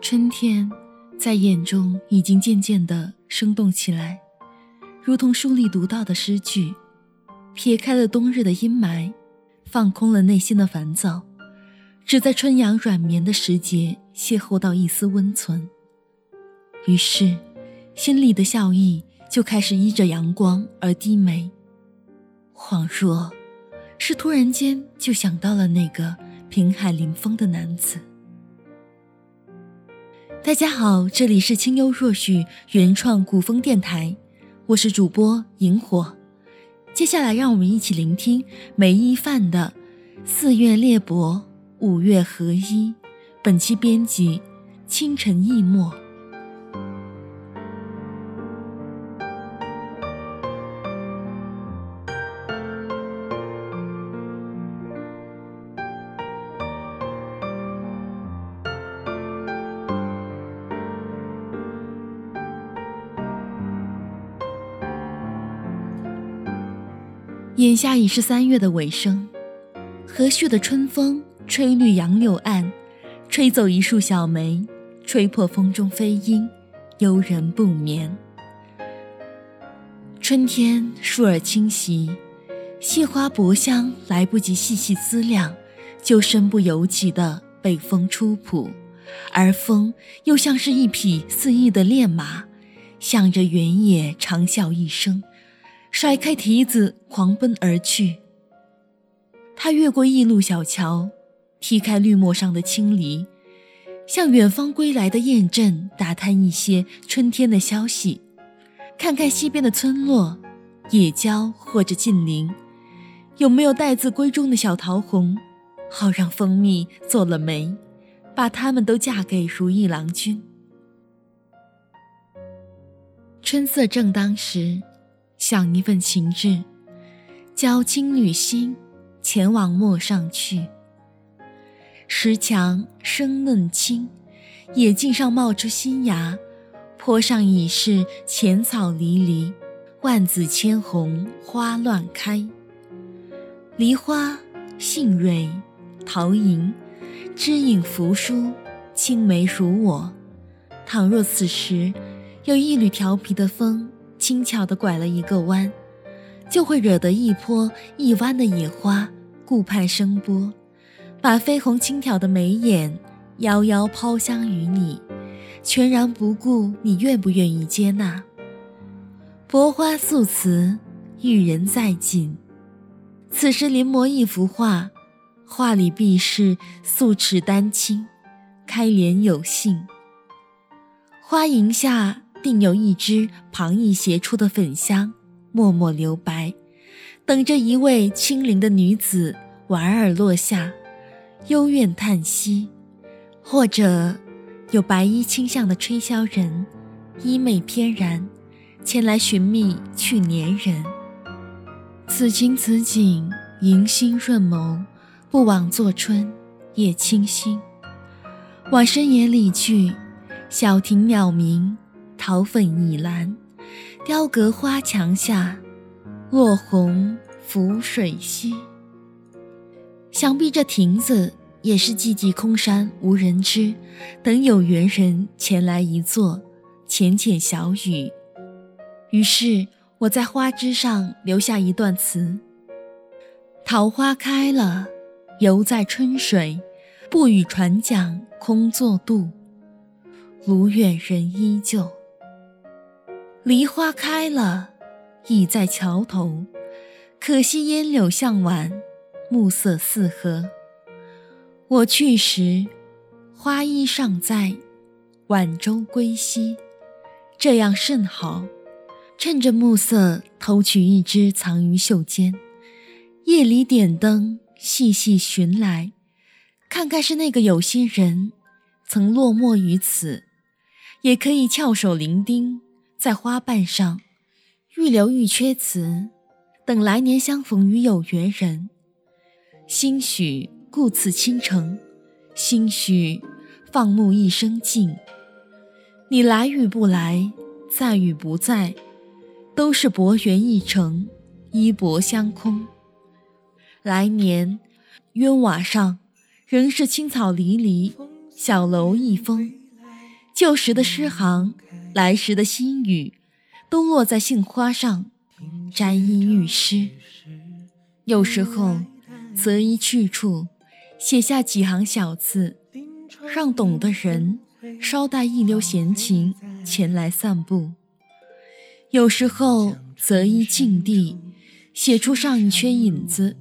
春天在眼中已经渐渐地生动起来，如同书里读到的诗句，撇开了冬日的阴霾，放空了内心的烦躁，只在春阳软绵的时节邂逅到一丝温存。于是，心里的笑意就开始依着阳光而低眉，恍若是突然间就想到了那个平海临风的男子。大家好，这里是清幽若许原创古风电台，我是主播萤火。接下来，让我们一起聆听梅一范的《四月裂帛，五月合一》。本期编辑：清晨易墨。眼下已是三月的尾声，和煦的春风吹绿杨柳岸，吹走一树小梅，吹破风中飞鹰，悠人不眠。春天树儿清袭，细花薄香来不及细细思量，就身不由己的被风出谱，而风又像是一匹肆意的烈马，向着原野长啸一声。甩开蹄子，狂奔而去。他越过驿路小桥，踢开绿陌上的青篱，向远方归来的雁阵打探一些春天的消息，看看西边的村落，野郊或者近邻，有没有待字闺中的小桃红，好让蜂蜜做了媒，把他们都嫁给如意郎君。春色正当时。想一份情致，交青女心，前往陌上去。石墙生嫩青，野径上冒出新芽，坡上已是浅草离离，万紫千红花乱开。梨花杏蕊桃银，枝影扶疏，青梅如我。倘若此时有一缕调皮的风。轻巧地拐了一个弯，就会惹得一坡一弯的野花顾盼生波，把绯红轻挑的眉眼遥遥抛向于你，全然不顾你愿不愿意接纳。薄花素瓷，玉人在锦。此时临摹一幅画，画里必是素齿丹青，开帘有幸。花影下。定有一支旁逸斜出的粉香，默默留白，等着一位清灵的女子莞尔落下，幽怨叹息；或者有白衣倾向的吹箫人，衣袂翩然，前来寻觅去年人。此情此景，迎新润眸，不枉作春夜清新。往深野里去，小亭鸟鸣。桃粉倚栏，雕阁花墙下，落红浮水西。想必这亭子也是寂寂空山无人知，等有缘人前来一坐，浅浅小雨。于是我在花枝上留下一段词：桃花开了，犹在春水，不与船桨空作渡，路远人依旧。梨花开了，倚在桥头，可惜烟柳向晚，暮色四合。我去时，花衣尚在，晚舟归西，这样甚好。趁着暮色，偷取一支藏于袖间，夜里点灯，细细寻来，看看是那个有心人曾落寞于此，也可以翘首伶仃。在花瓣上预留玉阙词，等来年相逢与有缘人。兴许故此倾城，兴许放牧一生静。你来与不来，在与不在，都是薄缘一程，衣薄相空。来年鸢瓦上仍是青草离离，小楼一封，旧时的诗行，来时的心语，都落在杏花上，沾衣欲湿。有时候，择一去处，写下几行小字，让懂的人捎带一溜闲情前来散步；有时候，择一境地，写出上一圈影子，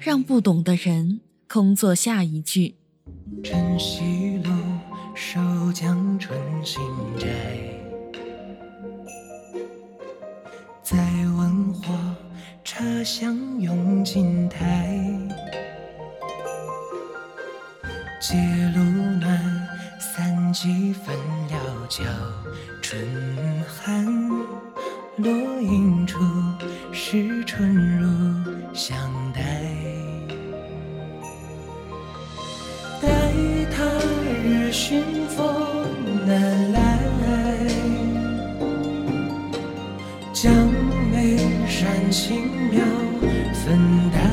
让不懂的人空作下一句。晨曦路，收江春新摘，在文化。茶香涌进台，街路暖，散几分了桥。春寒落影处，是春入相待。待寻风南来，将眉山轻描粉黛，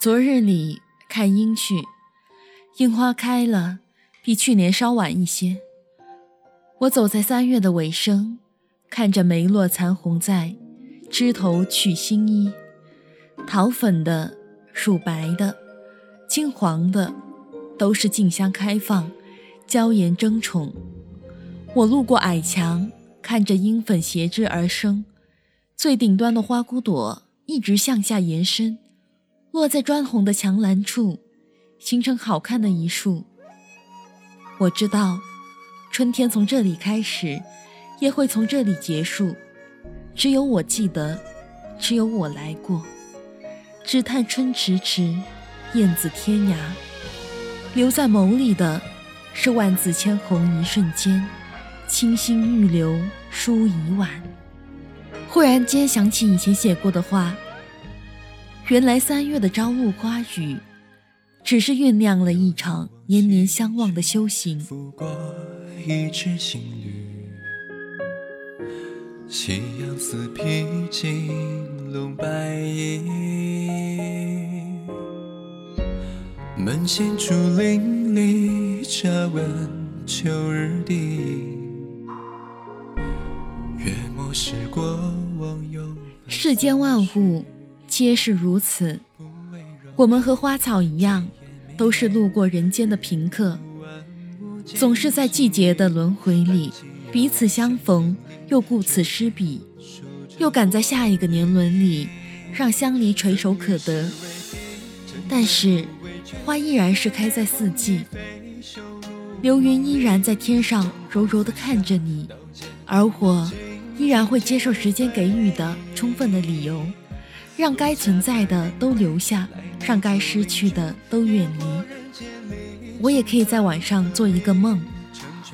昨日里看樱去，樱花开了，比去年稍晚一些。我走在三月的尾声，看着梅落残红在枝头取新衣，桃粉的、乳白的、金黄的，都是竞相开放，娇艳争宠。我路过矮墙，看着樱粉斜枝而生，最顶端的花骨朵一直向下延伸，落在砖红的墙栏处，形成好看的一束。我知道。春天从这里开始，也会从这里结束。只有我记得，只有我来过。只叹春迟迟，燕子天涯。留在眸里的，是万紫千红一瞬间，清新欲流，书已晚。忽然间想起以前写过的话，原来三月的朝露花雨，只是酝酿了一场年年相望的修行。拂过一支新缕，夕阳似披金笼白衣。门前竹林里，茶温秋日地。月末时过往又世间万物皆是如此，我们和花草一样，都是路过人间的平客。总是在季节的轮回里彼此相逢，又顾此失彼，又赶在下一个年轮里让相离垂手可得。但是花依然是开在四季，流云依然在天上柔柔地看着你，而我依然会接受时间给予的充分的理由，让该存在的都留下，让该失去的都远离。我也可以在晚上做一个梦，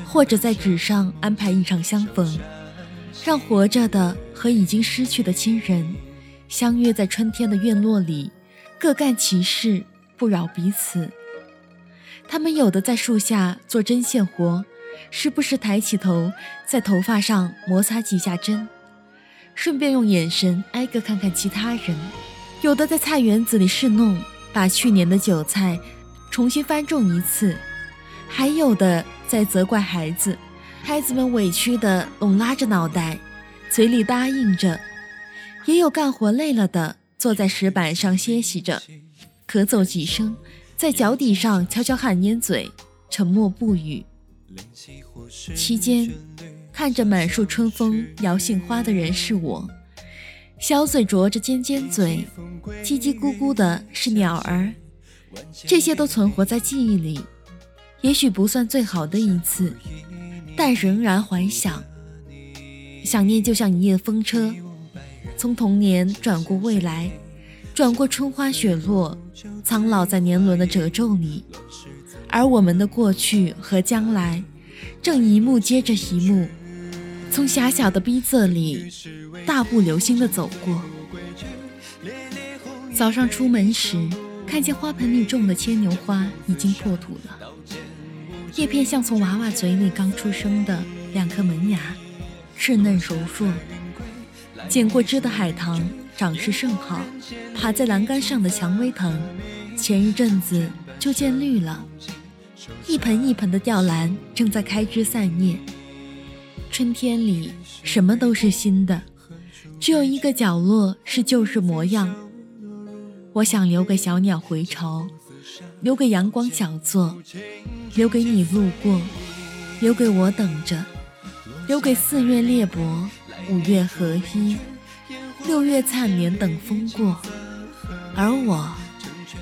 或者在纸上安排一场相逢，让活着的和已经失去的亲人相约在春天的院落里，各干其事，不扰彼此。他们有的在树下做针线活，时不时抬起头，在头发上摩擦几下针，顺便用眼神挨个看看其他人；有的在菜园子里侍弄，把去年的韭菜。重新翻种一次，还有的在责怪孩子，孩子们委屈的拢拉着脑袋，嘴里答应着；也有干活累了的，坐在石板上歇息着，咳嗽几声，在脚底上悄悄喊烟嘴，沉默不语。期间，看着满树春风摇杏花的人是我，小嘴啄着尖尖嘴，叽叽咕咕的是鸟儿。这些都存活在记忆里，也许不算最好的一次，但仍然怀想。想念就像一夜风车，从童年转过未来，转过春花雪落，苍老在年轮的褶皱里。而我们的过去和将来，正一幕接着一幕，从狭小的逼仄里大步流星地走过。早上出门时。看见花盆里种的牵牛花已经破土了，叶片像从娃娃嘴里刚出生的两颗门牙，稚嫩柔弱。剪过枝的海棠长势甚好，爬在栏杆上的蔷薇藤，前一阵子就见绿了。一盆一盆的吊兰正在开枝散叶。春天里什么都是新的，只有一个角落是旧时模样。我想留给小鸟回巢，留给阳光小坐，留给你路过，留给我等着，留给四月裂帛，五月合一，六月灿莲等风过。而我，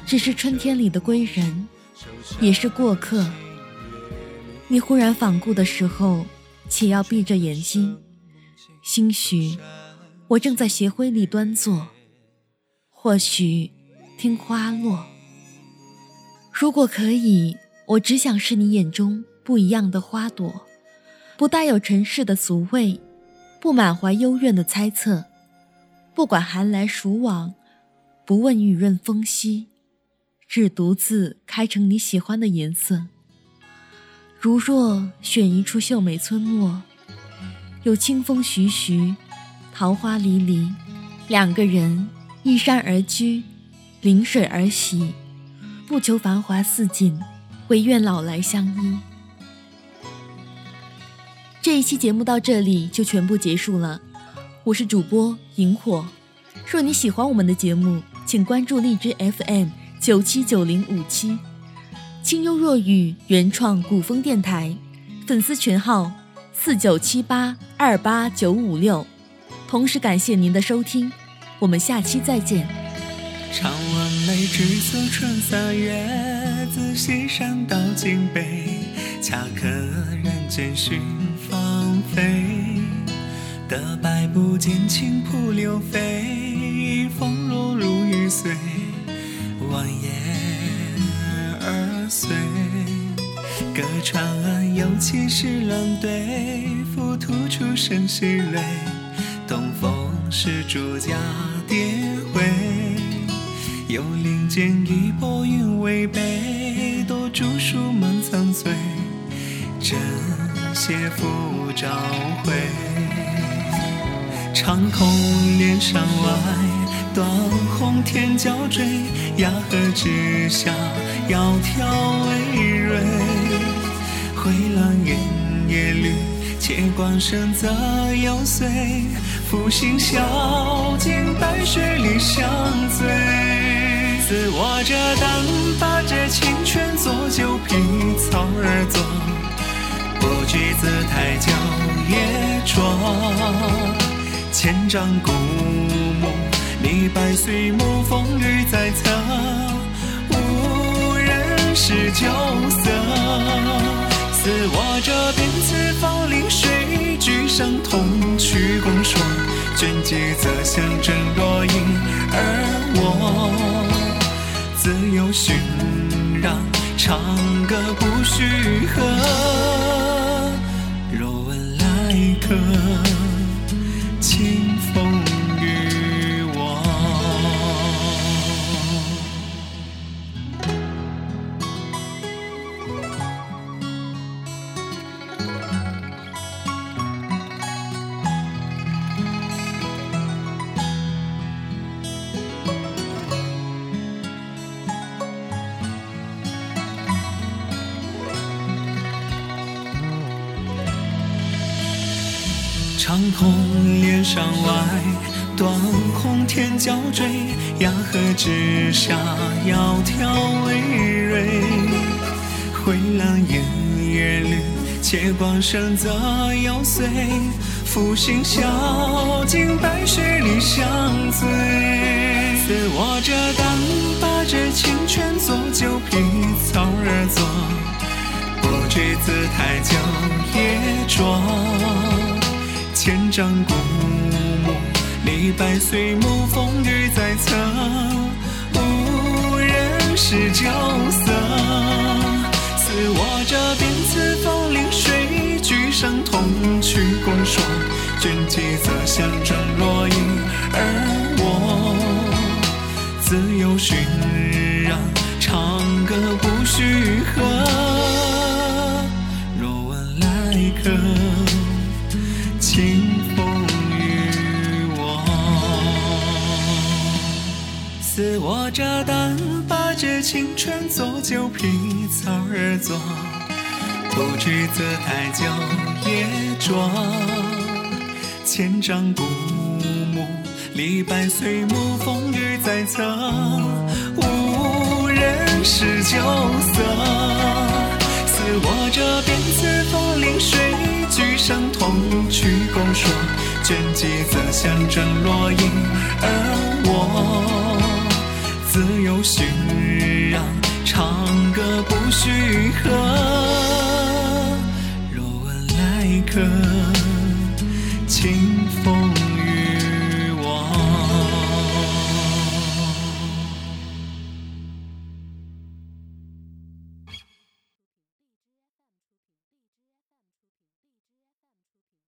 只是春天里的归人，也是过客。你忽然反顾的时候。且要闭着眼睛，兴许我正在斜晖里端坐，或许听花落。如果可以，我只想是你眼中不一样的花朵，不带有尘世的俗味，不满怀幽怨的猜测，不管寒来暑往，不问雨润风息，只独自开成你喜欢的颜色。如若选一处秀美村落，有清风徐徐，桃花离离，两个人依山而居，临水而喜，不求繁华似锦，唯愿老来相依。这一期节目到这里就全部结束了，我是主播萤火。若你喜欢我们的节目，请关注荔枝 FM 九七九零五七。清幽若雨原创古风电台，粉丝群号四九七八二八九五六。同时感谢您的收听，我们下期再见。长望梅枝色春洒，月自西山到金北，恰可人间寻芳菲。得白不见青瀑流飞，风如如雨碎，望眼。二岁，隔川岸有气势浪对，浮屠出声细泪。东风是朱家蝶回，幽灵间一波云未北，多竹树满苍翠，正斜复朝晖。长空连山外。断鸿天交坠，崖河之下，窈窕葳蕤。回廊烟叶绿，且光生则犹随。复兴晓镜，白雪里相醉。自握着单把这清泉作酒，披草而坐，不惧姿态娇夜妆，千丈古木。李白岁暮风雨在侧，无人识酒色。似我这边此芳临水，举上铜曲共说。卷几则相争若影，而我自有寻让，唱歌不须和。长空连山外，断鸿天角坠，崖河之下，窈窕葳蕤。回廊烟叶绿，且光生则犹随。复兴晓镜，白雪里相醉。似握着单把这清泉作酒，披草而坐，不惧姿态娇夜妆。古墓，李白岁暮风雨在侧，无人识酒色。似我这边此芳临水，举上铜曲共说。卷几则相争若影，而我自有寻。让唱歌不须和。若问来客，似我这般把这青春做酒，皮草而做，不知姿态酒也浊。千丈古木，李白岁暮风雨在侧，无人识酒色。似我这边自风临水，举声同曲共说，卷几则相争落英，而我自有寻让，唱歌不许和。若问来客。